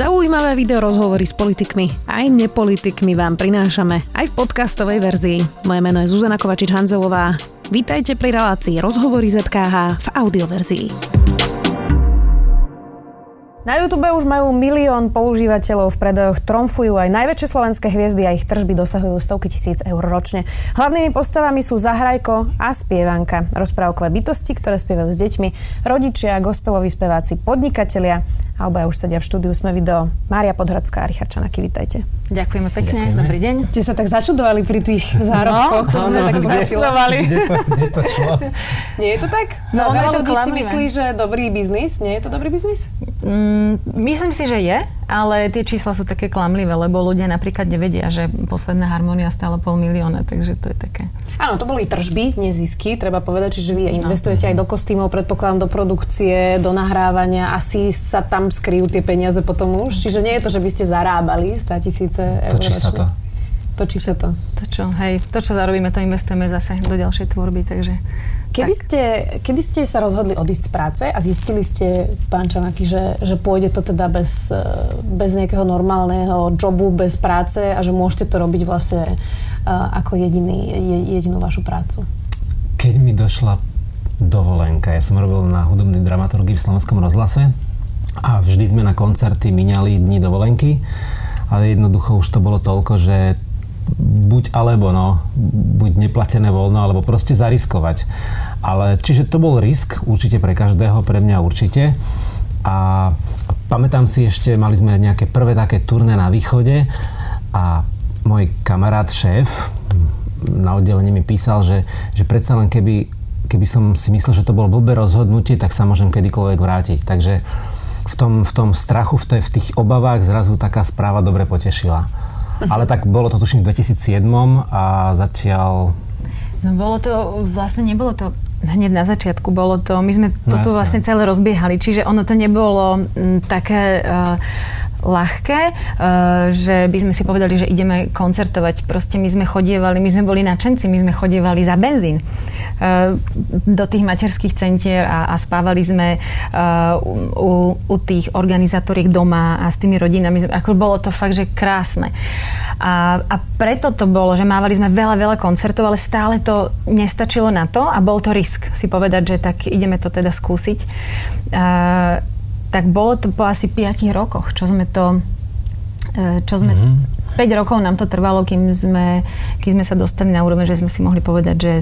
Zaujímavé video rozhovory s politikmi aj nepolitikmi vám prinášame aj v podcastovej verzii. Moje meno je Zuzana Kovačič-Hanzelová. Vítajte pri relácii Rozhovory ZKH v audioverzii. Na YouTube už majú milión používateľov, v predajoch tromfujú aj najväčšie slovenské hviezdy a ich tržby dosahujú stovky tisíc eur ročne. Hlavnými postavami sú Zahrajko a spievanka, rozprávkové bytosti, ktoré spievajú s deťmi, rodičia, gospeloví speváci, podnikatelia a obaja už sedia v štúdiu Sme video. Mária Podhradská a Richard Čanaky, vítajte. Ďakujeme pekne, Ďakujeme. dobrý deň. Ste sa tak začudovali pri tých zárobkoch. No, to sme tak začudovali. Nie je to tak? No, no to ľudí si myslí, že dobrý biznis. Nie je to dobrý biznis? Mm, myslím si, že je, ale tie čísla sú také klamlivé, lebo ľudia napríklad nevedia, že posledná harmonia stála pol milióna, takže to je také. Áno, to boli tržby, nezisky, treba povedať, čiže vy no. investujete no. aj do kostýmov, predpokladám, do produkcie, do nahrávania, asi sa tam skryjú tie peniaze potom už, čiže nie je to, že by ste zarábali 100 tisíce eur. Točí sa to. Točí sa to. To čo, hej, to čo zarobíme, to investujeme zase do ďalšej tvorby, takže Kedy ste, kedy ste sa rozhodli odísť z práce a zistili ste, pán Čanaky, že, že pôjde to teda bez, bez nejakého normálneho jobu, bez práce a že môžete to robiť vlastne ako jediný, jedinú vašu prácu? Keď mi došla dovolenka, ja som robil na hudobnej dramaturgii v Slovenskom rozhlase a vždy sme na koncerty minali dni dovolenky, ale jednoducho už to bolo toľko, že buď alebo, no, buď neplatené voľno, alebo proste zariskovať. Ale čiže to bol risk určite pre každého, pre mňa určite. A pamätám si ešte, mali sme nejaké prvé také turné na východe a môj kamarát, šéf na oddelení mi písal, že, že predsa len keby, keby som si myslel, že to bolo blbé rozhodnutie, tak sa môžem kedykoľvek vrátiť. Takže v tom, v tom strachu, v, tej, v tých obavách zrazu taká správa dobre potešila. Ale tak bolo to tuším v 2007 a zatiaľ... No bolo to, vlastne nebolo to hneď na začiatku, bolo to, my sme no, toto vlastne celé rozbiehali, čiže ono to nebolo m, také... Uh, ľahké, eh, že by sme si povedali, že ideme koncertovať. Proste my sme chodievali, my sme boli nadšenci, my sme chodievali za benzín eh, do tých materských centier a, a spávali sme eh, u, u tých organizátoriek doma a s tými rodinami. Ako bolo to fakt, že krásne. A, a preto to bolo, že mávali sme veľa, veľa koncertov, ale stále to nestačilo na to a bol to risk si povedať, že tak ideme to teda skúsiť tak bolo to po asi 5 rokoch, čo sme to e, čo sme, mm-hmm. 5 rokov nám to trvalo, kým sme, kým sme sa dostali na úroveň, že sme si mohli povedať, že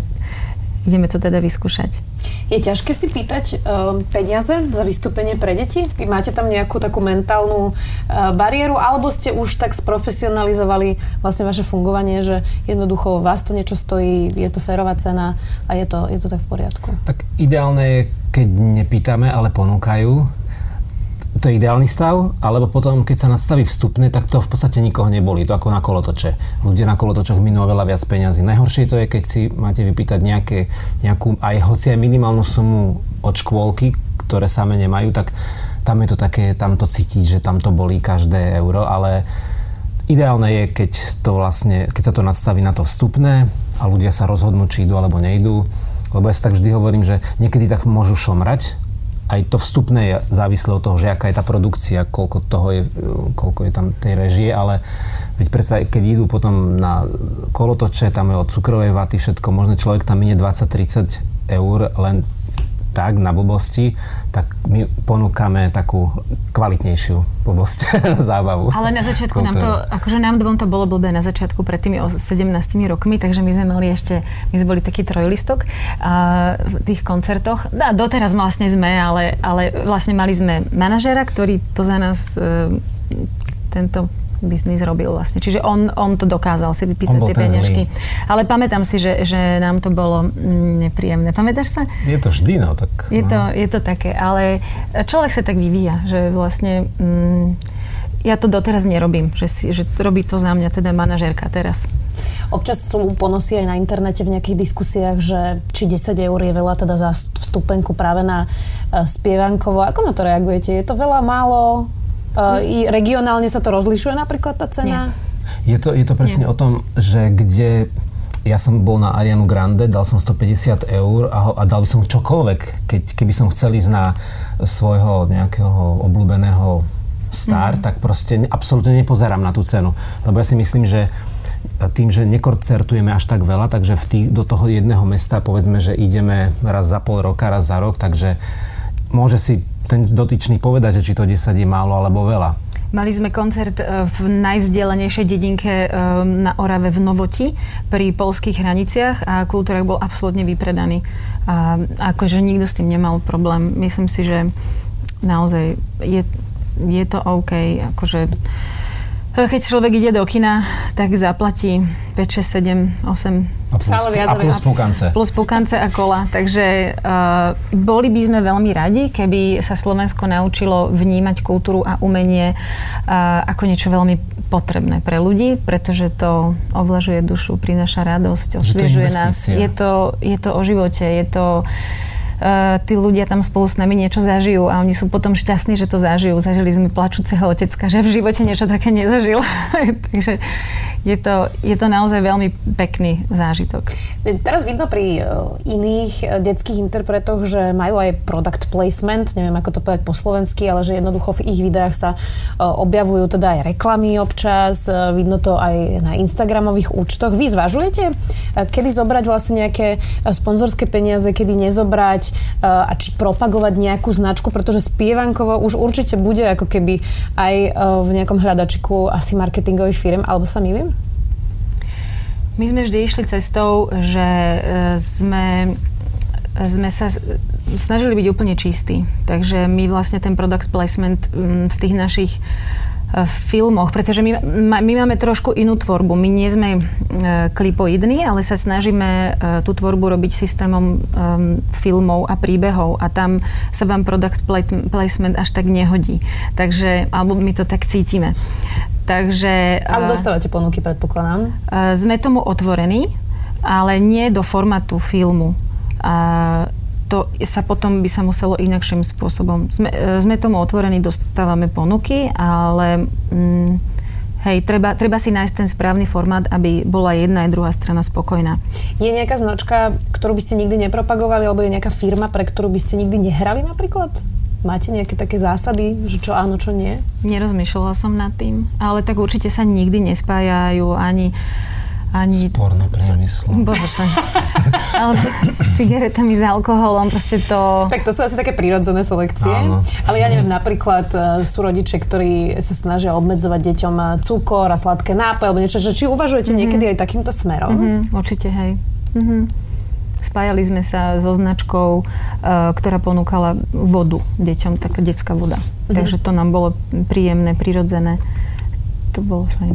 ideme to teda vyskúšať. Je ťažké si pýtať uh, peniaze za vystúpenie pre deti? Vy máte tam nejakú takú mentálnu uh, bariéru, alebo ste už tak sprofesionalizovali vlastne vaše fungovanie, že jednoducho vás to niečo stojí, je to férová cena a je to, je to tak v poriadku? Tak ideálne je, keď nepýtame, ale ponúkajú to je ideálny stav, alebo potom, keď sa nastaví vstupné, tak to v podstate nikoho neboli. To ako na kolotoče. Ľudia na kolotočoch minú oveľa viac peňazí. Najhoršie to je, keď si máte vypýtať nejaké, nejakú, aj hoci aj minimálnu sumu od škôlky, ktoré same nemajú, tak tam je to také, tam to cítiť, že tam to bolí každé euro, ale ideálne je, keď, to vlastne, keď sa to nastaví na to vstupné a ľudia sa rozhodnú, či idú alebo nejdú. Lebo ja si tak vždy hovorím, že niekedy tak môžu šomrať, aj to vstupné je závislé od toho, že aká je tá produkcia, koľko toho je, koľko je tam tej režie, ale veď predsa, keď idú potom na kolotoče, tam je od cukrovej vaty všetko možné, človek tam minie 20-30 eur len tak na blbosti, tak my ponúkame takú kvalitnejšiu blbosť, zábavu. Ale na začiatku nám to, akože nám dvom to bolo blbé na začiatku pred tými 17 rokmi, takže my sme mali ešte, my sme boli taký trojlistok a, v tých koncertoch. A doteraz vlastne sme, ale, ale vlastne mali sme manažera, ktorý to za nás e, tento biznis robil vlastne. Čiže on, on to dokázal si vypýtať tie peňažky. Ale pamätám si, že, že nám to bolo mm, nepríjemné. Pamätáš sa? Je to vždy, no. Tak, je, no. To, je to také, ale človek sa tak vyvíja, že vlastne... Mm, ja to doteraz nerobím, že, si, že robí to za mňa teda manažérka teraz. Občas sú ponosy aj na internete v nejakých diskusiách, že či 10 eur je veľa teda za vstupenku práve na uh, spievankovo. Ako na to reagujete? Je to veľa, málo? Uh, i regionálne sa to rozlišuje napríklad tá cena? Nie. Je to, je to presne Nie. o tom, že kde ja som bol na Arianu Grande, dal som 150 eur a, ho, a dal by som čokoľvek, keď, keby som chcel ísť na svojho nejakého obľúbeného star, mm. tak proste absolútne nepozerám na tú cenu. Lebo ja si myslím, že tým, že nekoncertujeme až tak veľa, takže v tý, do toho jedného mesta povedzme, že ideme raz za pol roka, raz za rok, takže môže si ten dotyčný povedať, že či to 10 je málo alebo veľa. Mali sme koncert e, v najvzdialenejšej dedinke e, na Orave v Novoti pri polských hraniciach a kultúrak bol absolútne vypredaný. A akože nikto s tým nemal problém. Myslím si, že naozaj je, je to OK. Akože keď človek ide do kina, tak zaplatí 5, 6, 7, 8 a plus, viac, a plus pukance. Plus pukance a kola. Takže uh, boli by sme veľmi radi, keby sa Slovensko naučilo vnímať kultúru a umenie uh, ako niečo veľmi potrebné pre ľudí, pretože to ovlažuje dušu, prináša radosť, osviežuje nás. Je to, je to o živote, je to uh, tí ľudia tam spolu s nami niečo zažijú a oni sú potom šťastní, že to zažijú. Zažili sme plačúceho otecka, že v živote niečo také nezažil. Takže je to, je to naozaj veľmi pekný zážitok. Teraz vidno pri e, iných e, detských interpretoch, že majú aj product placement, neviem ako to povedať po slovensky, ale že jednoducho v ich videách sa objavujú teda aj reklamy občas, vidno to aj na Instagramových účtoch. Vy zvažujete, kedy zobrať vlastne nejaké sponzorské peniaze, kedy nezobrať, a či propagovať nejakú značku, pretože spievankovo už určite bude ako keby aj v nejakom hľadačiku asi marketingových firm, alebo sa milím? My sme vždy išli cestou, že e, sme sme sa snažili byť úplne čistí. Takže my vlastne ten product placement v tých našich filmoch, pretože my, my máme trošku inú tvorbu. My nie sme e, klipoidní, ale sa snažíme e, tú tvorbu robiť systémom filmov a príbehov a tam sa vám product placement až tak nehodí. Takže, alebo my to tak cítime. Takže... Ale dostávate ponuky, predpokladám. Sme tomu otvorení, ale nie do formátu filmu. A to sa potom by sa muselo inakším spôsobom. Sme, e, sme tomu otvorení, dostávame ponuky, ale mm, hej, treba, treba si nájsť ten správny formát, aby bola jedna aj druhá strana spokojná. Je nejaká značka, ktorú by ste nikdy nepropagovali, alebo je nejaká firma, pre ktorú by ste nikdy nehrali napríklad? Máte nejaké také zásady, že čo áno, čo nie? Nerozmýšľala som nad tým, ale tak určite sa nikdy nespájajú ani ani... Sporno priemyslu. Bože. Ale s cigaretami, s alkoholom, proste to... Tak to sú asi také prírodzené selekcie. Áno. Ale ja neviem, napríklad e, sú rodičia, ktorí sa snažia obmedzovať deťom e, cukor a sladké nápoje, alebo niečo, že či uvažujete mm-hmm. niekedy aj takýmto smerom? Mm-hmm, určite, hej. Mm-hmm. Spájali sme sa so značkou, uh, ktorá ponúkala vodu deťom, taká detská voda. Mm-hmm. Takže to nám bolo príjemné, prirodzené to bolo fajn.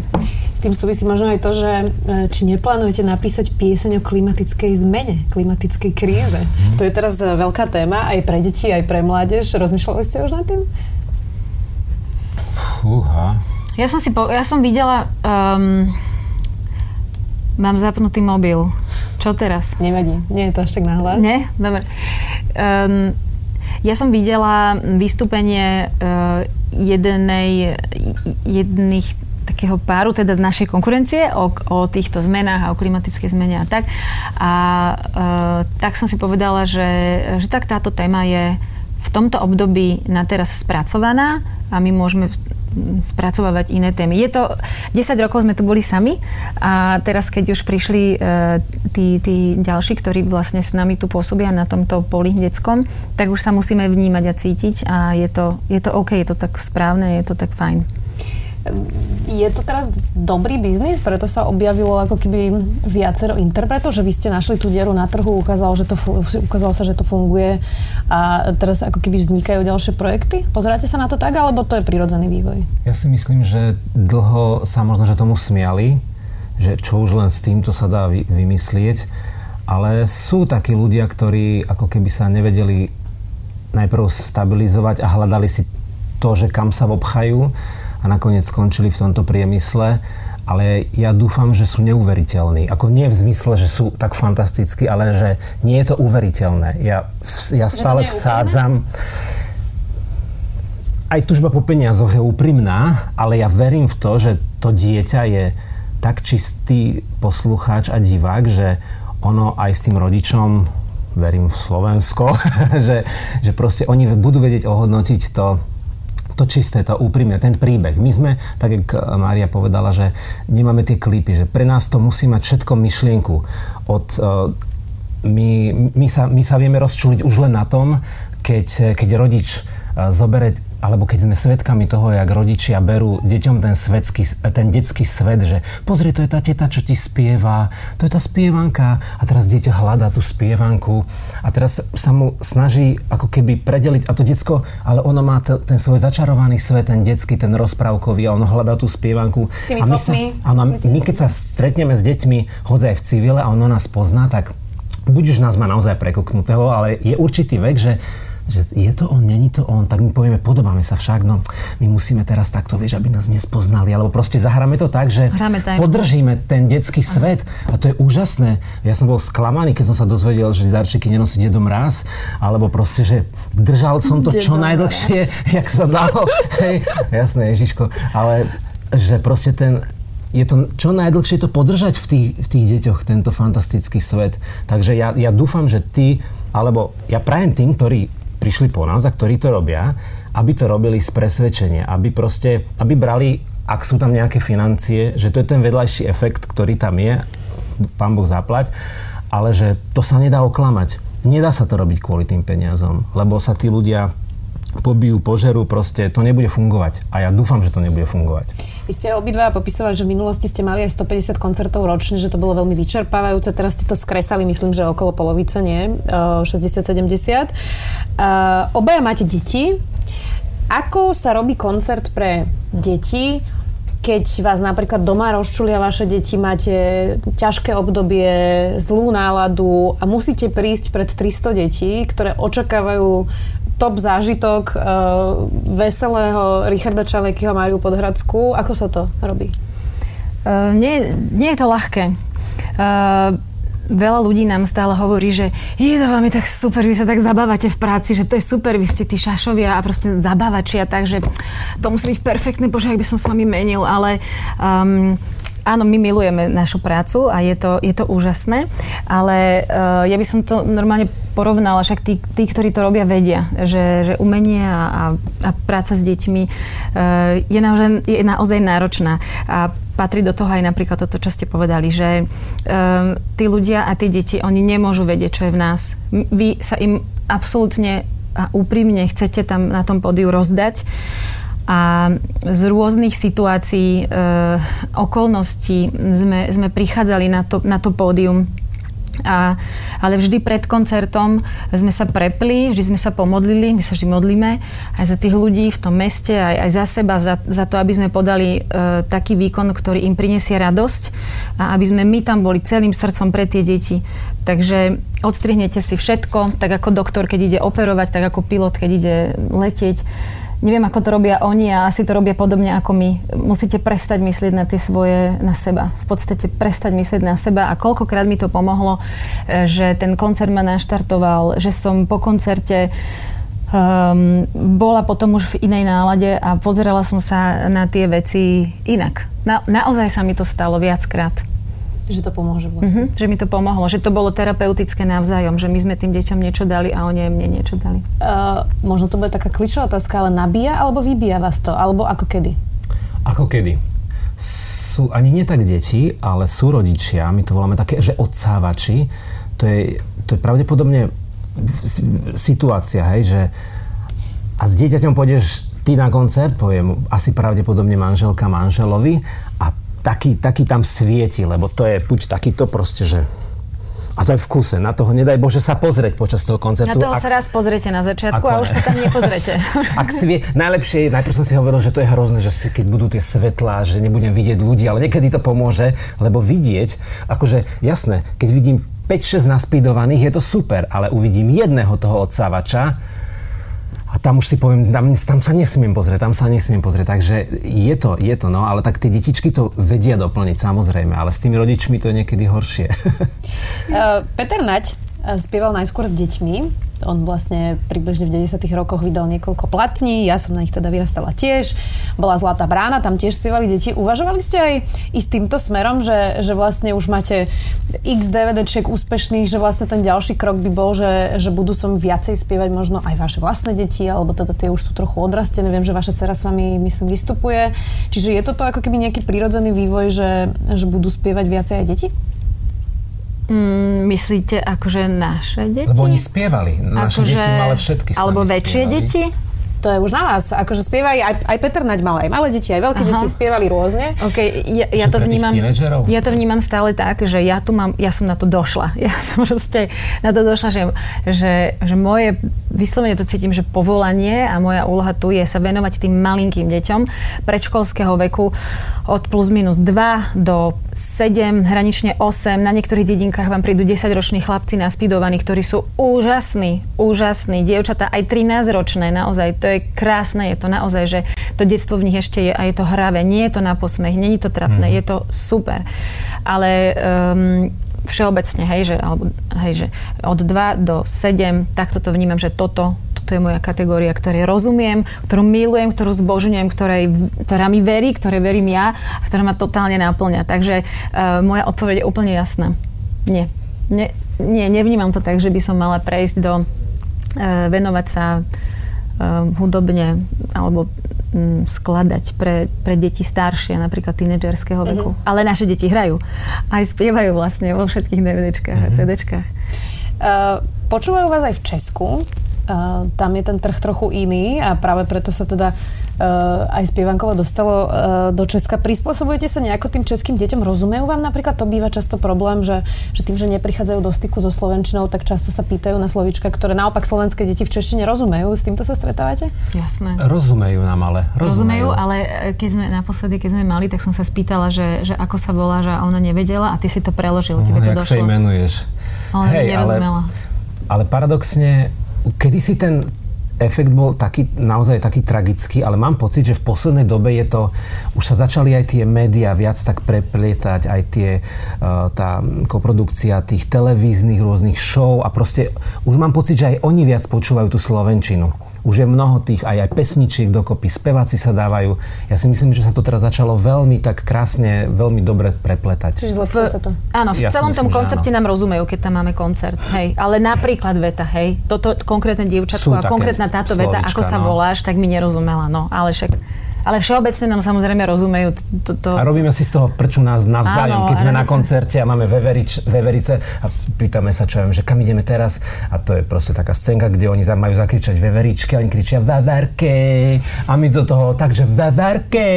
S tým súvisí možno aj to, že e, či neplánujete napísať pieseň o klimatickej zmene, klimatickej kríze. Mm. To je teraz e, veľká téma aj pre deti, aj pre mládež. Rozmýšľali ste už nad tým? Fúha. Ja som si po, ja som videla um, mám zapnutý mobil. Čo teraz? Nevadí, nie je to až tak náhľad. Nie? Dobre. Um, ja som videla vystúpenie uh, jednej, jedných takého páru, teda našej konkurencie o, o týchto zmenách a o klimatickej zmene a tak. A e, tak som si povedala, že, že tak táto téma je v tomto období na teraz spracovaná a my môžeme spracovávať iné témy. Je to, 10 rokov sme tu boli sami a teraz, keď už prišli e, tí, tí ďalší, ktorí vlastne s nami tu pôsobia na tomto poli detskom, tak už sa musíme vnímať a cítiť a je to, je to OK, je to tak správne, je to tak fajn. Je to teraz dobrý biznis, preto sa objavilo ako keby viacero interpretov, že vy ste našli tú dieru na trhu, ukázalo, že to, ukázalo sa, že to funguje a teraz ako keby vznikajú ďalšie projekty? Pozeráte sa na to tak, alebo to je prirodzený vývoj? Ja si myslím, že dlho sa možno, že tomu smiali, že čo už len s týmto sa dá vymyslieť, ale sú takí ľudia, ktorí ako keby sa nevedeli najprv stabilizovať a hľadali si to, že kam sa obchajú a nakoniec skončili v tomto priemysle ale ja dúfam, že sú neuveriteľní. Ako nie v zmysle, že sú tak fantastickí, ale že nie je to uveriteľné. Ja, ja stále vsádzam... Aj tužba po peniazoch je úprimná, ale ja verím v to, že to dieťa je tak čistý poslucháč a divák, že ono aj s tým rodičom, verím v Slovensko, že, že proste oni budú vedieť ohodnotiť to, to čisté, to úprimné, ten príbeh. My sme, tak jak Mária povedala, že nemáme tie klipy, že pre nás to musí mať všetko myšlienku. Od, my, my, sa, my sa vieme rozčuliť už len na tom, keď, keď rodič zobereť, alebo keď sme svedkami toho, jak rodičia berú deťom ten, svetský, ten detský svet, že pozri, to je tá teta, čo ti spieva, to je tá spievanka. A teraz dieťa hľadá tú spievanku a teraz sa mu snaží ako keby predeliť, a to decko, ale ono má t- ten svoj začarovaný svet, ten detský, ten rozprávkový a ono hľadá tú spievanku. S tými a my, sa, áno, my keď sa stretneme s deťmi, hoď aj v civile a ono nás pozná, tak buď už nás má naozaj prekoknutého, ale je určitý vek, že že je to on, není to on, tak my povieme, podobáme sa však, no my musíme teraz takto, vieš, aby nás nespoznali, alebo proste zahráme to tak, že tak. podržíme ten detský svet a to je úžasné. Ja som bol sklamaný, keď som sa dozvedel, že darčeky nenosí dedom raz, alebo proste, že držal som to čo najdlhšie, jak sa dalo. Hej, jasné, Ježiško, ale že proste ten, je to čo najdlhšie to podržať v tých, v tých deťoch, tento fantastický svet. Takže ja, ja dúfam, že ty, alebo ja prajem tým, ktorí prišli po nás a ktorí to robia, aby to robili z presvedčenia, aby proste, aby brali, ak sú tam nejaké financie, že to je ten vedľajší efekt, ktorý tam je, pán Boh zaplať, ale že to sa nedá oklamať. Nedá sa to robiť kvôli tým peniazom, lebo sa tí ľudia pobijú, požerú, proste to nebude fungovať. A ja dúfam, že to nebude fungovať. Vy ste obidva popisovali, že v minulosti ste mali aj 150 koncertov ročne, že to bolo veľmi vyčerpávajúce. Teraz ste to skresali, myslím, že okolo polovice, nie? 60-70. Obaja máte deti. Ako sa robí koncert pre deti, keď vás napríklad doma rozčulia vaše deti, máte ťažké obdobie, zlú náladu a musíte prísť pred 300 detí, ktoré očakávajú top zážitok uh, veselého Richarda Čalekyho Máriu Podhradskú. Ako sa to robí? Uh, nie, nie je to ľahké. Uh, veľa ľudí nám stále hovorí, že je to vám je tak super, vy sa tak zabávate v práci, že to je super, vy ste tí šašovia a proste zabávačia, takže to musí byť perfektné, bože, ak by som s vami menil, ale um, Áno, my milujeme našu prácu a je to, je to úžasné, ale uh, ja by som to normálne porovnala, však tí, tí ktorí to robia, vedia, že, že umenie a, a, a práca s deťmi uh, je, naozaj, je naozaj náročná. A patrí do toho aj napríklad toto, čo ste povedali, že um, tí ľudia a tí deti, oni nemôžu vedieť, čo je v nás. Vy sa im absolútne a úprimne chcete tam na tom pódiu rozdať a z rôznych situácií, e, okolností sme, sme prichádzali na to, na to pódium. A, ale vždy pred koncertom sme sa prepli, vždy sme sa pomodlili, my sa vždy modlíme aj za tých ľudí v tom meste, aj, aj za seba, za, za to, aby sme podali e, taký výkon, ktorý im prinesie radosť a aby sme my tam boli celým srdcom pre tie deti. Takže odstrihnete si všetko, tak ako doktor, keď ide operovať, tak ako pilot, keď ide letieť Neviem, ako to robia oni a asi to robia podobne ako my. Musíte prestať myslieť na tie svoje, na seba. V podstate prestať myslieť na seba a koľkokrát mi to pomohlo, e, že ten koncert ma naštartoval, že som po koncerte um, bola potom už v inej nálade a pozerala som sa na tie veci inak. Na, naozaj sa mi to stalo viackrát. Že to pomôže vlastne. Mm-hmm, že mi to pomohlo, že to bolo terapeutické navzájom, že my sme tým deťom niečo dali a oni mne niečo dali. Uh, možno to bude taká kličová otázka, ale nabíja alebo vybíja vás to? Alebo ako kedy? Ako kedy? Sú ani nie tak deti, ale sú rodičia, my to voláme také, že odsávači. To je, to je pravdepodobne situácia, hej, že a s dieťaťom pôjdeš ty na koncert, poviem, asi pravdepodobne manželka manželovi a taký, taký tam svieti, lebo to je buď takýto proste, že a to je v kuse. Na toho nedaj Bože sa pozrieť počas toho koncertu. Na toho ak... sa raz pozriete na začiatku a už sa tam nepozrete. Ak svie... Najlepšie je, najprv som si hovoril, že to je hrozné, že si, keď budú tie svetlá, že nebudem vidieť ľudí, ale niekedy to pomôže, lebo vidieť, akože jasné, keď vidím 5-6 naspídovaných, je to super, ale uvidím jedného toho odsávača, a tam už si poviem, tam, tam sa nesmiem pozrieť, tam sa nesmiem pozrieť. Takže je to, je to, no, ale tak tie detičky to vedia doplniť, samozrejme, ale s tými rodičmi to je niekedy horšie. Uh, Peter Nať spieval najskôr s deťmi. On vlastne približne v 90. rokoch vydal niekoľko platní, ja som na nich teda vyrastala tiež. Bola Zlatá brána, tam tiež spievali deti. Uvažovali ste aj ísť týmto smerom, že, že vlastne už máte x DVDčiek úspešných, že vlastne ten ďalší krok by bol, že, že budú som viacej spievať možno aj vaše vlastné deti, alebo teda tie už sú trochu odrastené. Viem, že vaša dcera s vami, myslím, vystupuje. Čiže je toto ako keby nejaký prirodzený vývoj, že, že budú spievať viacej aj deti? Mm, myslíte akože naše deti? Lebo oni spievali. Naše akože, deti mali všetky Alebo väčšie spievali. deti? to je už na vás. Akože spievajú aj, aj Peter Naď mal aj malé deti, aj veľké Aha. deti spievali rôzne. OK, ja, ja to vnímam, ja to vnímam stále tak, že ja tu mám, ja som na to došla. Ja som proste na to došla, že, že, že moje, vyslovene to cítim, že povolanie a moja úloha tu je sa venovať tým malinkým deťom predškolského veku od plus minus 2 do 7, hranične 8. Na niektorých dedinkách vám prídu 10-roční chlapci naspidovaní, ktorí sú úžasní, úžasní. Dievčatá aj 13-ročné, naozaj. To je krásne, je to naozaj, že to detstvo v nich ešte je a je to hravé. Nie je to na posmech, není to trapné, mm. je to super. Ale um, všeobecne, hej, že, alebo, hej, že od 2 do 7, takto to vnímam, že toto, toto je moja kategória, ktorej rozumiem, ktorú milujem, ktorú zbožňujem, ktorej, ktorá mi verí, ktoré verím ja a ktorá ma totálne náplňa. Takže uh, moja odpoveď je úplne jasná. Nie. Nie, nie, nevnímam to tak, že by som mala prejsť do uh, venovať sa um, hudobne alebo um, skladať pre, pre deti staršie, napríklad tínedžerského veku. Mm-hmm. Ale naše deti hrajú. Aj spievajú vlastne vo všetkých DVDčkách mm-hmm. a mhm. CDčkách. Uh, počúvajú vás aj v Česku. Uh, tam je ten trh trochu iný a práve preto sa teda uh, aj spievankovo dostalo uh, do Česka. Prispôsobujete sa nejako tým českým deťom? Rozumejú vám napríklad? To býva často problém, že, že tým, že neprichádzajú do styku so slovenčinou, tak často sa pýtajú na slovička, ktoré naopak slovenské deti v češtine rozumejú. S týmto sa stretávate? Jasné. Rozumejú nám ale. Rozumejú, rozumejú ale e, keď sme naposledy, keď sme mali, tak som sa spýtala, že, že ako sa volá, že ona nevedela a ty si to preložil, tebe to došlo. sa imenuješ. Ale Hej, nerozumela. Ale, ale paradoxne, kedy si ten efekt bol taký, naozaj taký tragický, ale mám pocit, že v poslednej dobe je to, už sa začali aj tie médiá viac tak preplietať, aj tie, uh, tá koprodukcia tých televíznych rôznych show a proste už mám pocit, že aj oni viac počúvajú tú Slovenčinu už je mnoho tých aj, aj pesničiek dokopy, speváci sa dávajú. Ja si myslím, že sa to teraz začalo veľmi tak krásne, veľmi dobre prepletať. Čiže zlepšilo sa to? Áno, v ja celom myslím, tom koncepte nám rozumejú, keď tam máme koncert. Hej. Ale napríklad veta, hej, toto konkrétne dievčatko a konkrétna táto slovička, veta, ako sa no. voláš, tak mi nerozumela. No, ale však ale všeobecne nám samozrejme rozumejú. To, a robíme si z toho prču nás navzájom, Áno, keď sme na koncerte a máme veverič, veverice a pýtame sa, čo ja viem, že kam ideme teraz. A to je proste taká scénka, kde oni majú zakričať veveričky a oni kričia veverke a my do toho takže veverke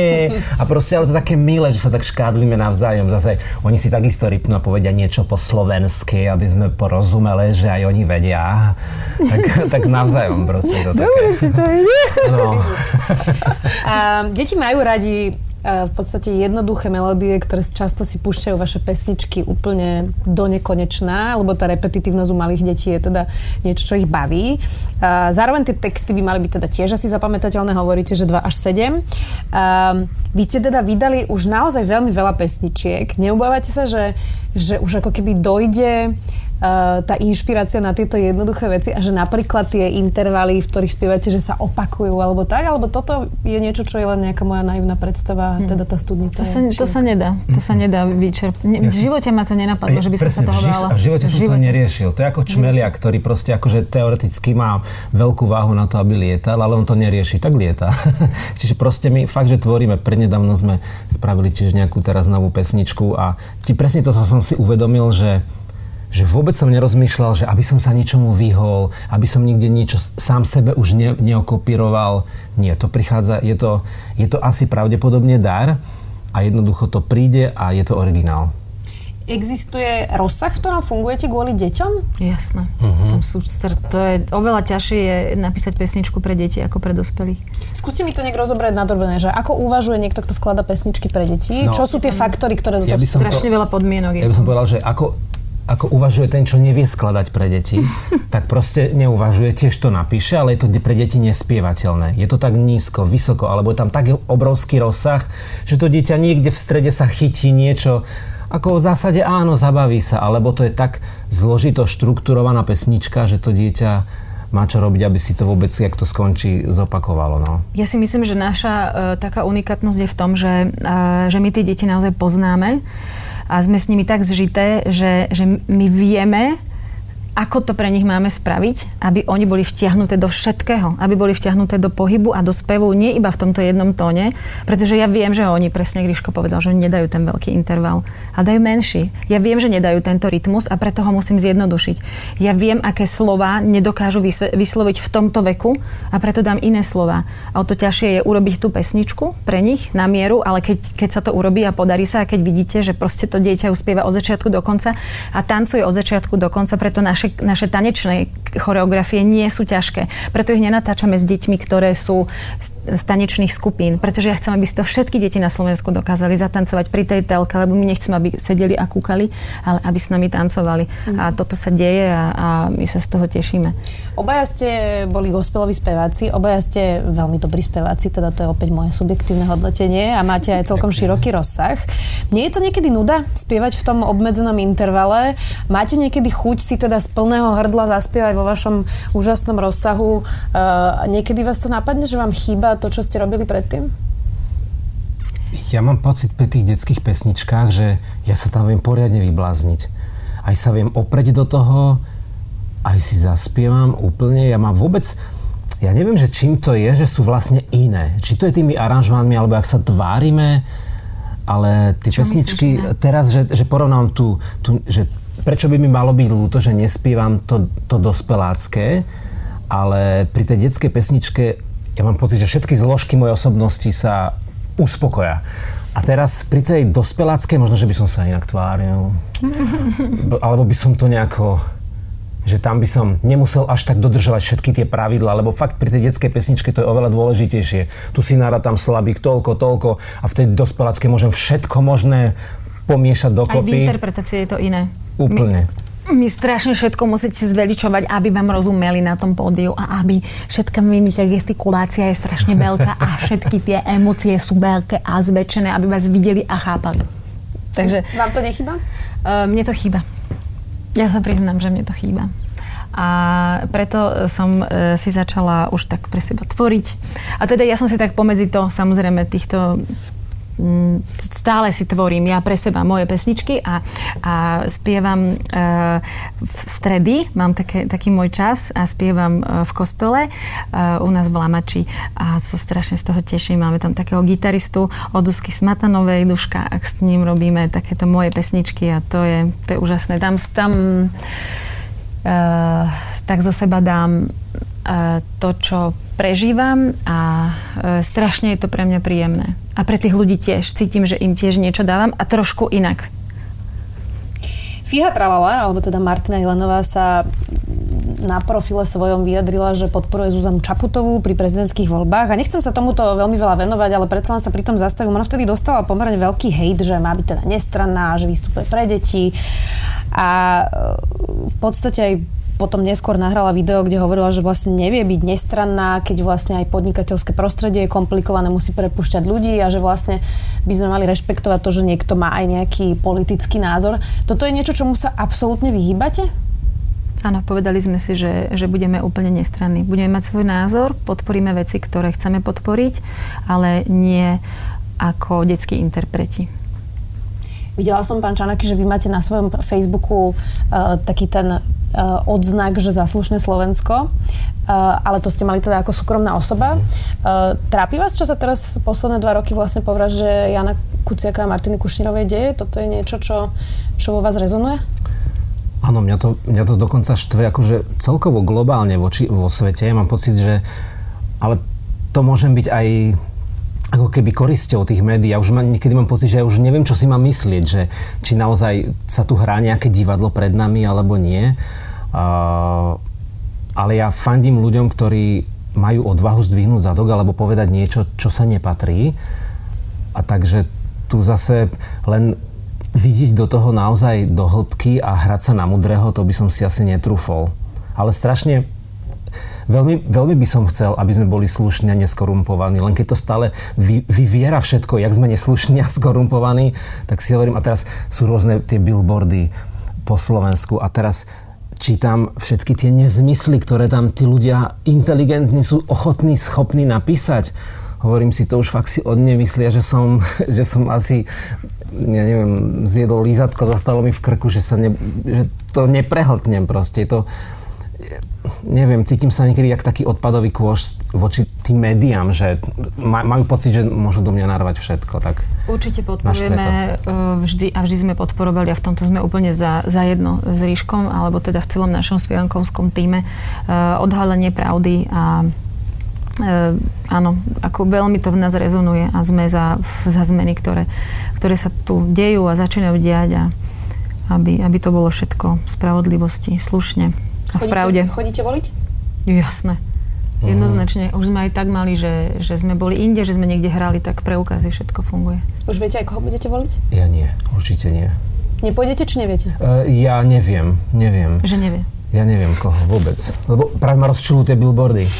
a proste ale to také milé, že sa tak škádlime navzájom. Zase oni si takisto rypnú a povedia niečo po slovensky, aby sme porozumeli, že aj oni vedia. Tak, tak navzájom proste to také. Dobre si to ide. No. Ehm, deti majú radi uh, v podstate jednoduché melódie, ktoré často si púšťajú vaše pesničky úplne do nekonečná, lebo tá repetitívnosť u malých detí je teda niečo, čo ich baví. Uh, zároveň tie texty by mali byť teda tiež asi zapamätateľné, hovoríte, že 2 až 7. Uh, ehm, vy ste teda vydali už naozaj veľmi veľa pesničiek. Neubávate sa, že, že už ako keby dojde Eh, tá inšpirácia na tieto jednoduché veci a že napríklad tie intervaly, v ktorých spievate, že sa opakujú alebo tak, alebo toto je niečo, čo je len nejaká moja naivná predstava, hm. teda tá studnica. To sa, to sa nedá, to sa nedá vyčerpať. v živote ma to nenapadlo, že by som sa toho bála. v živote som to neriešil. To je ako čmelia, ktorý proste akože teoreticky má veľkú váhu na to, aby lietal, ale on to nerieši, tak lieta. Čiže proste my fakt, že tvoríme. Prednedávno sme spravili tiež nejakú teraz novú pesničku a ti presne to som si uvedomil, že že vôbec som nerozmýšľal, že aby som sa ničomu vyhol, aby som nikde niečo sám sebe už ne, neokopíroval. Nie, to prichádza, je to, je to asi pravdepodobne dar a jednoducho to príde a je to originál. Existuje rozsah, v ktorom fungujete kvôli deťom? Jasné. Uh-huh. Tam sú, to je oveľa ťažšie je napísať pesničku pre deti ako pre dospelých. Skúste mi to nejak rozobrať nadrobené, že ako uvažuje niekto, kto skladá pesničky pre deti? No, Čo sú tie faktory, ktoré... Ja by som strašne to, veľa podmienok. Ja by som povedal, že ako ako uvažuje ten, čo nevie skladať pre deti, tak proste neuvažuje, tiež to napíše, ale je to pre deti nespievateľné. Je to tak nízko, vysoko, alebo je tam tak obrovský rozsah, že to dieťa niekde v strede sa chytí niečo ako v zásade áno, zabaví sa, alebo to je tak zložito štrukturovaná pesnička, že to dieťa má čo robiť, aby si to vôbec, jak to skončí, zopakovalo. No. Ja si myslím, že naša uh, taká unikátnosť je v tom, že, uh, že my tie deti naozaj poznáme a sme s nimi tak zžité, že, že my vieme, ako to pre nich máme spraviť, aby oni boli vtiahnuté do všetkého, aby boli vtiahnuté do pohybu a do spevu, nie iba v tomto jednom tóne, pretože ja viem, že oni, presne Gríško povedal, že nedajú ten veľký interval, a dajú menší. Ja viem, že nedajú tento rytmus a preto ho musím zjednodušiť. Ja viem, aké slova nedokážu vysloviť v tomto veku a preto dám iné slova. A o to ťažšie je urobiť tú pesničku pre nich na mieru, ale keď, keď sa to urobí a podarí sa a keď vidíte, že proste to dieťa uspieva od začiatku do konca a tancuje od začiatku do konca, preto naše naše, naše tanečné choreografie nie sú ťažké. Preto ich nenatáčame s deťmi, ktoré sú z tanečných skupín. Pretože ja chcem, aby si to všetky deti na Slovensku dokázali zatancovať pri tej telke, lebo my nechceme, aby sedeli a kúkali, ale aby s nami tancovali. Mm. A toto sa deje a, a my sa z toho tešíme. Obaja ste boli gospeloví speváci, obaja ste veľmi dobrí speváci, teda to je opäť moje subjektívne hodnotenie a máte aj celkom široký rozsah. Nie je to niekedy nuda spievať v tom obmedzenom intervale? Máte niekedy chuť si teda z plného hrdla zaspievať vo vašom úžasnom rozsahu? Uh, niekedy vás to napadne, že vám chýba to, čo ste robili predtým? Ja mám pocit pri tých detských pesničkách, že ja sa tam viem poriadne vyblázniť. Aj sa viem opreť do toho, aj si zaspievam úplne. Ja mám vôbec... Ja neviem, že čím to je, že sú vlastne iné. Či to je tými aranžmánmi, alebo ak sa tvárime, ale tie Čo pesničky, myslíš, teraz, že, že porovnám tu, tu, že prečo by mi malo byť ľúto, že nespievam to, to dospelácké, ale pri tej detskej pesničke ja mám pocit, že všetky zložky mojej osobnosti sa uspokoja. A teraz pri tej dospeláckej, možno, že by som sa inak tváril. Alebo by som to nejako že tam by som nemusel až tak dodržovať všetky tie pravidlá, lebo fakt pri tej detskej pesničke to je oveľa dôležitejšie. Tu si tam slabík toľko, toľko a v tej dospeláckej môžem všetko možné pomiešať dokopy. Aj v interpretácii je to iné. Úplne. My, my strašne všetko musíte zveličovať, aby vám rozumeli na tom pódiu a aby všetká mimika gestikulácia je strašne veľká a všetky tie emócie sú veľké a zväčšené, aby vás videli a chápali. Takže, Vám to nechýba? Uh, mne to chýba. Ja sa priznám, že mne to chýba. A preto som e, si začala už tak pre seba tvoriť. A teda ja som si tak pomedzi to, samozrejme, týchto stále si tvorím ja pre seba moje pesničky a, a spievam e, v stredy, mám také, taký môj čas a spievam e, v kostole e, u nás v Lamači a sa strašne z toho teším. Máme tam takého gitaristu od Dusky Smatanovej, Duška, ak s ním robíme takéto moje pesničky a to je, to je úžasné. Tam, tam tak zo seba dám uh, to, čo prežívam a uh, strašne je to pre mňa príjemné. A pre tých ľudí tiež. Cítim, že im tiež niečo dávam a trošku inak. Fíha Tralala, alebo teda Martina Jelenová sa na profile svojom vyjadrila, že podporuje Zuzanu Čaputovú pri prezidentských voľbách. A nechcem sa tomuto veľmi veľa venovať, ale predsa len sa pri tom zastavím. Ona vtedy dostala pomerne veľký hejt, že má byť teda nestranná, že vystupuje pre deti. A e, v podstate aj potom neskôr nahrala video, kde hovorila, že vlastne nevie byť nestranná, keď vlastne aj podnikateľské prostredie je komplikované, musí prepušťať ľudí a že vlastne by sme mali rešpektovať to, že niekto má aj nejaký politický názor. Toto je niečo, čomu sa absolútne vyhýbate? Áno, povedali sme si, že, že budeme úplne nestranní. Budeme mať svoj názor, podporíme veci, ktoré chceme podporiť, ale nie ako detskí interpreti. Videla som, pán Čanaky, že vy máte na svojom Facebooku uh, taký ten uh, odznak, že zaslušné Slovensko, uh, ale to ste mali teda ako súkromná osoba. Uh, trápi vás, čo sa teraz posledné dva roky vlastne povraže Jana Kuciaka a Martiny Kušnírovej deje? Toto je niečo, čo, čo vo vás rezonuje? Áno, mňa to, mňa to dokonca štve akože celkovo globálne voči, vo svete. Ja mám pocit, že ale to môžem byť aj ako keby korisťou tých médií. Ja už mám, niekedy mám pocit, že ja už neviem, čo si mám myslieť, že či naozaj sa tu hrá nejaké divadlo pred nami, alebo nie. Uh, ale ja fandím ľuďom, ktorí majú odvahu zdvihnúť zadok alebo povedať niečo, čo sa nepatrí. A takže tu zase len vidieť do toho naozaj do hĺbky a hrať sa na mudrého, to by som si asi netrúfol. Ale strašne veľmi, veľmi by som chcel, aby sme boli slušní a neskorumpovaní, len keď to stále vy, vyviera všetko, jak sme neslušní a skorumpovaní, tak si hovorím, a teraz sú rôzne tie billboardy po Slovensku a teraz čítam všetky tie nezmysly, ktoré tam tí ľudia inteligentní sú ochotní, schopní napísať. Hovorím si, to už fakt si od myslia, že som, že som asi ja neviem, zjedol lízatko, zostalo mi v krku, že, sa ne, že to neprehltnem proste. To, neviem, cítim sa niekedy jak taký odpadový kôž voči tým médiám, že majú pocit, že môžu do mňa narvať všetko. Tak Určite podporujeme e, vždy a vždy sme podporovali a v tomto sme úplne za, za jedno s Ríškom, alebo teda v celom našom spievankovskom týme e, odhalenie pravdy a e, áno, ako veľmi to v nás rezonuje a sme za, za zmeny, ktoré, ktoré sa tu dejú a začínajú diať a aby, aby to bolo všetko v spravodlivosti, slušne a v pravde. Chodíte voliť? Jasné. Mhm. Jednoznačne. Už sme aj tak mali, že, že sme boli inde, že sme niekde hrali, tak preukazy všetko funguje. Už viete aj koho budete voliť? Ja nie, určite nie. Nepôjdete, či neviete? Uh, ja neviem, neviem. Že nevie? Ja neviem koho vôbec. Lebo práve ma rozčulujú tie billboardy.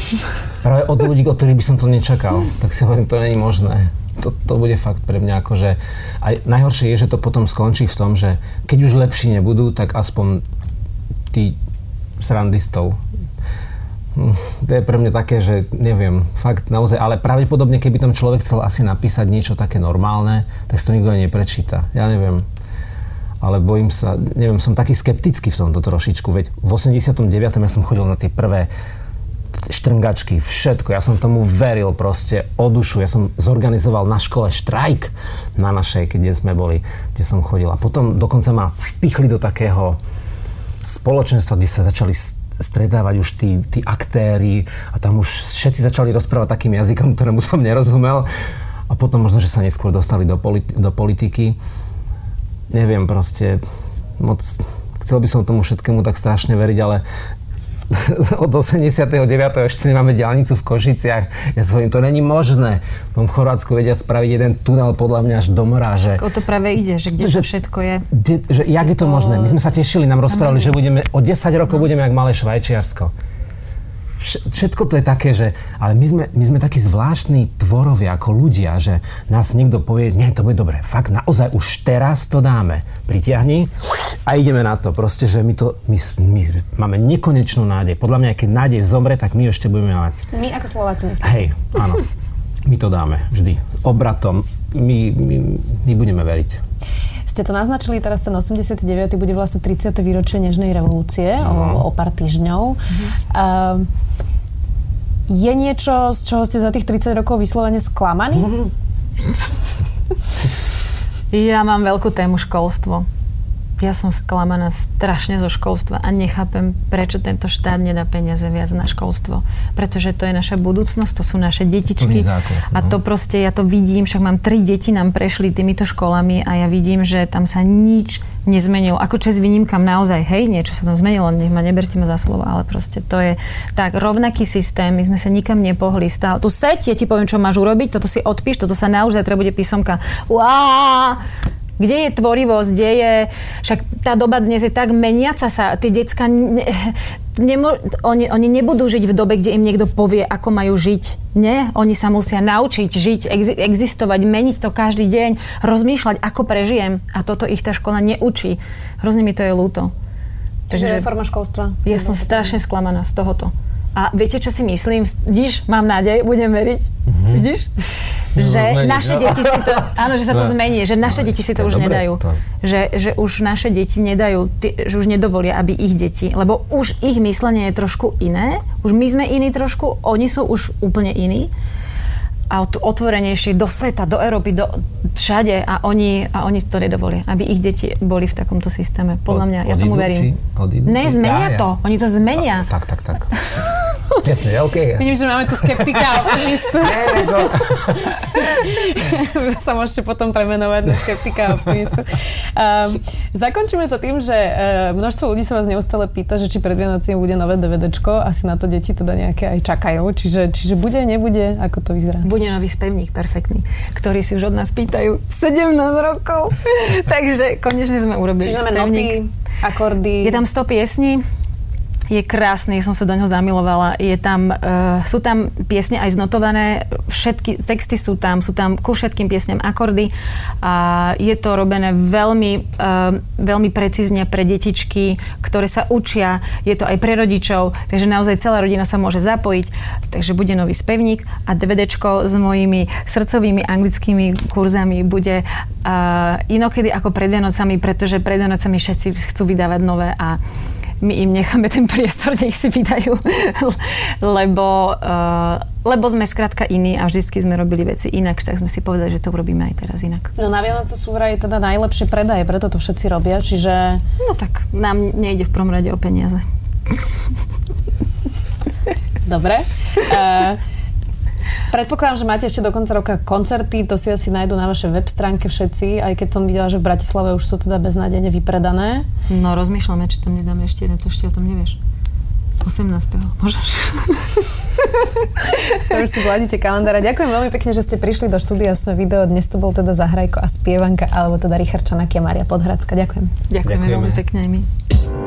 Práve od ľudí, od ktorých by som to nečakal. Tak si hovorím, to není možné. To, to bude fakt pre mňa ako, že... A najhoršie je, že to potom skončí v tom, že keď už lepší nebudú, tak aspoň tí srandistov. Hm, to je pre mňa také, že neviem, fakt naozaj, ale pravdepodobne, keby tam človek chcel asi napísať niečo také normálne, tak si to nikto aj neprečíta. Ja neviem. Ale bojím sa, neviem, som taký skeptický v tomto trošičku, veď v 89. ja som chodil na tie prvé štrngačky, všetko. Ja som tomu veril proste o dušu. Ja som zorganizoval na škole štrajk na našej, kde sme boli, kde som chodil. A potom dokonca ma vpichli do takého spoločenstva, kde sa začali stretávať už tí, tí aktéry a tam už všetci začali rozprávať takým jazykom, ktorému som nerozumel a potom možno, že sa neskôr dostali do, politi- do politiky. Neviem proste, moc chcel by som tomu všetkému tak strašne veriť, ale od 89. ešte nemáme diálnicu v Košiciach. Ja si hovorím, to není možné. V tom Chorvátsku vedia spraviť jeden tunel podľa mňa až do mora. Že, o to práve ide, že kde že, to všetko je. Kde, že, jak je to možné? My sme sa tešili, nám rozprávali, že budeme, o 10 rokov no. budeme jak malé Švajčiarsko všetko to je také, že ale my sme, my sme takí zvláštni tvorovia ako ľudia, že nás niekto povie, nie, to bude dobre, fakt naozaj už teraz to dáme. Pritiahni a ideme na to. Proste, že my, to, my, my máme nekonečnú nádej. Podľa mňa, keď nádej zomre, tak my ešte budeme mať. My ako Slováci myslíme. Hej, áno. My to dáme vždy. Obratom. My, my, my budeme veriť ste to naznačili, teraz ten 89. bude vlastne 30. výročie Nežnej revolúcie no. o, o pár týždňov. Mm-hmm. Uh, je niečo, z čoho ste za tých 30 rokov vyslovene sklamaní? Ja mám veľkú tému školstvo ja som sklamaná strašne zo školstva a nechápem, prečo tento štát nedá peniaze viac na školstvo. Pretože to je naša budúcnosť, to sú naše detičky. Základ, no. A to proste, ja to vidím, však mám tri deti, nám prešli týmito školami a ja vidím, že tam sa nič nezmenilo. Ako čes výnimkam naozaj, hej, niečo sa tam zmenilo, nech ma neberte ma za slovo, ale proste to je tak, rovnaký systém, my sme sa nikam nepohli. Stále, tu seď, ja ti poviem, čo máš urobiť, toto si odpíš, toto sa naozaj treba bude písomka. Uá, kde je tvorivosť, kde je... Však tá doba dnes je tak meniaca sa. Tie decka... Ne, nemo, oni, oni nebudú žiť v dobe, kde im niekto povie, ako majú žiť. Nie, oni sa musia naučiť žiť, ex, existovať, meniť to každý deň, rozmýšľať, ako prežijem. A toto ich tá škola neučí. Hrozne mi to je ľúto. Čiže reforma školstva? Ja som strašne sklamaná z tohoto. A viete, čo si myslím? Vidíš, mám nádej, budem veriť. Mm-hmm. Vidíš? že zmeniť, naše no. deti si to, áno, že sa to no. zmení, že naše no, deti si to už dobre, nedajú. To. Že, že už naše deti nedajú, že už nedovolia, aby ich deti, lebo už ich myslenie je trošku iné, už my sme iní trošku, oni sú už úplne iní otvorenejšie do sveta, do Európy, do, všade a oni, a oni to nedovolia, aby ich deti boli v takomto systéme. Podľa mňa, Od, ja tomu verím. Či, ne, zmenia ja, to. Oni to zmenia. A, tak, tak, tak. Jasne, ja, OK. Vidím, že máme tu skeptika a optimistu. sa môžete potom premenovať na skeptika a optimistu. Um, zakončíme to tým, že uh, množstvo ľudí sa vás neustále pýta, že či pred Vianocím bude nové DVDčko. Asi na to deti teda nejaké aj čakajú. Čiže, čiže bude, nebude? Ako to vyzerá? Bude nový spevník, perfektný, ktorý si už od nás pýtajú 17 rokov. Takže konečne sme urobili Čiže máme noty, akordy. Je tam 100 piesní, Je krásny, som sa do neho zamilovala. Je tam, uh, sú tam piesne aj znotované, všetky texty sú tam, sú tam ku všetkým piesňam akordy a je to robené veľmi, uh, veľmi precízne pre detičky, ktoré sa učia. Je to aj pre rodičov, takže naozaj celá rodina sa môže zapojiť. Takže bude nový spevník a DVDčko s mojimi srdcovými anglickými kurzami bude uh, inokedy ako pred Vianocami, pretože pred Vianocami všetci chcú vydávať nové a my im necháme ten priestor, nech si vydajú, lebo, uh, lebo sme skrátka iní a vždycky sme robili veci inak, tak sme si povedali, že to urobíme aj teraz inak. No na Vianoce sú vraj teda najlepšie predaje, preto to všetci robia, čiže... No tak nám nejde v prvom rade o peniaze. Dobre. Uh, Predpokladám, že máte ešte do konca roka koncerty, to si asi nájdú na vašej web stránke všetci, aj keď som videla, že v Bratislave už sú teda beznádejne vypredané. No rozmýšľame, či tam nedáme ešte jeden, to ešte o tom nevieš. 18. Môžeš. to už si zladíte kalendára. Ďakujem veľmi pekne, že ste prišli do štúdia Sme video. Dnes to bol teda Zahrajko a spievanka, alebo teda Richard Čanaky a Maria Podhradská. Ďakujem. Ďakujeme, Ďakujeme veľmi pekne aj my.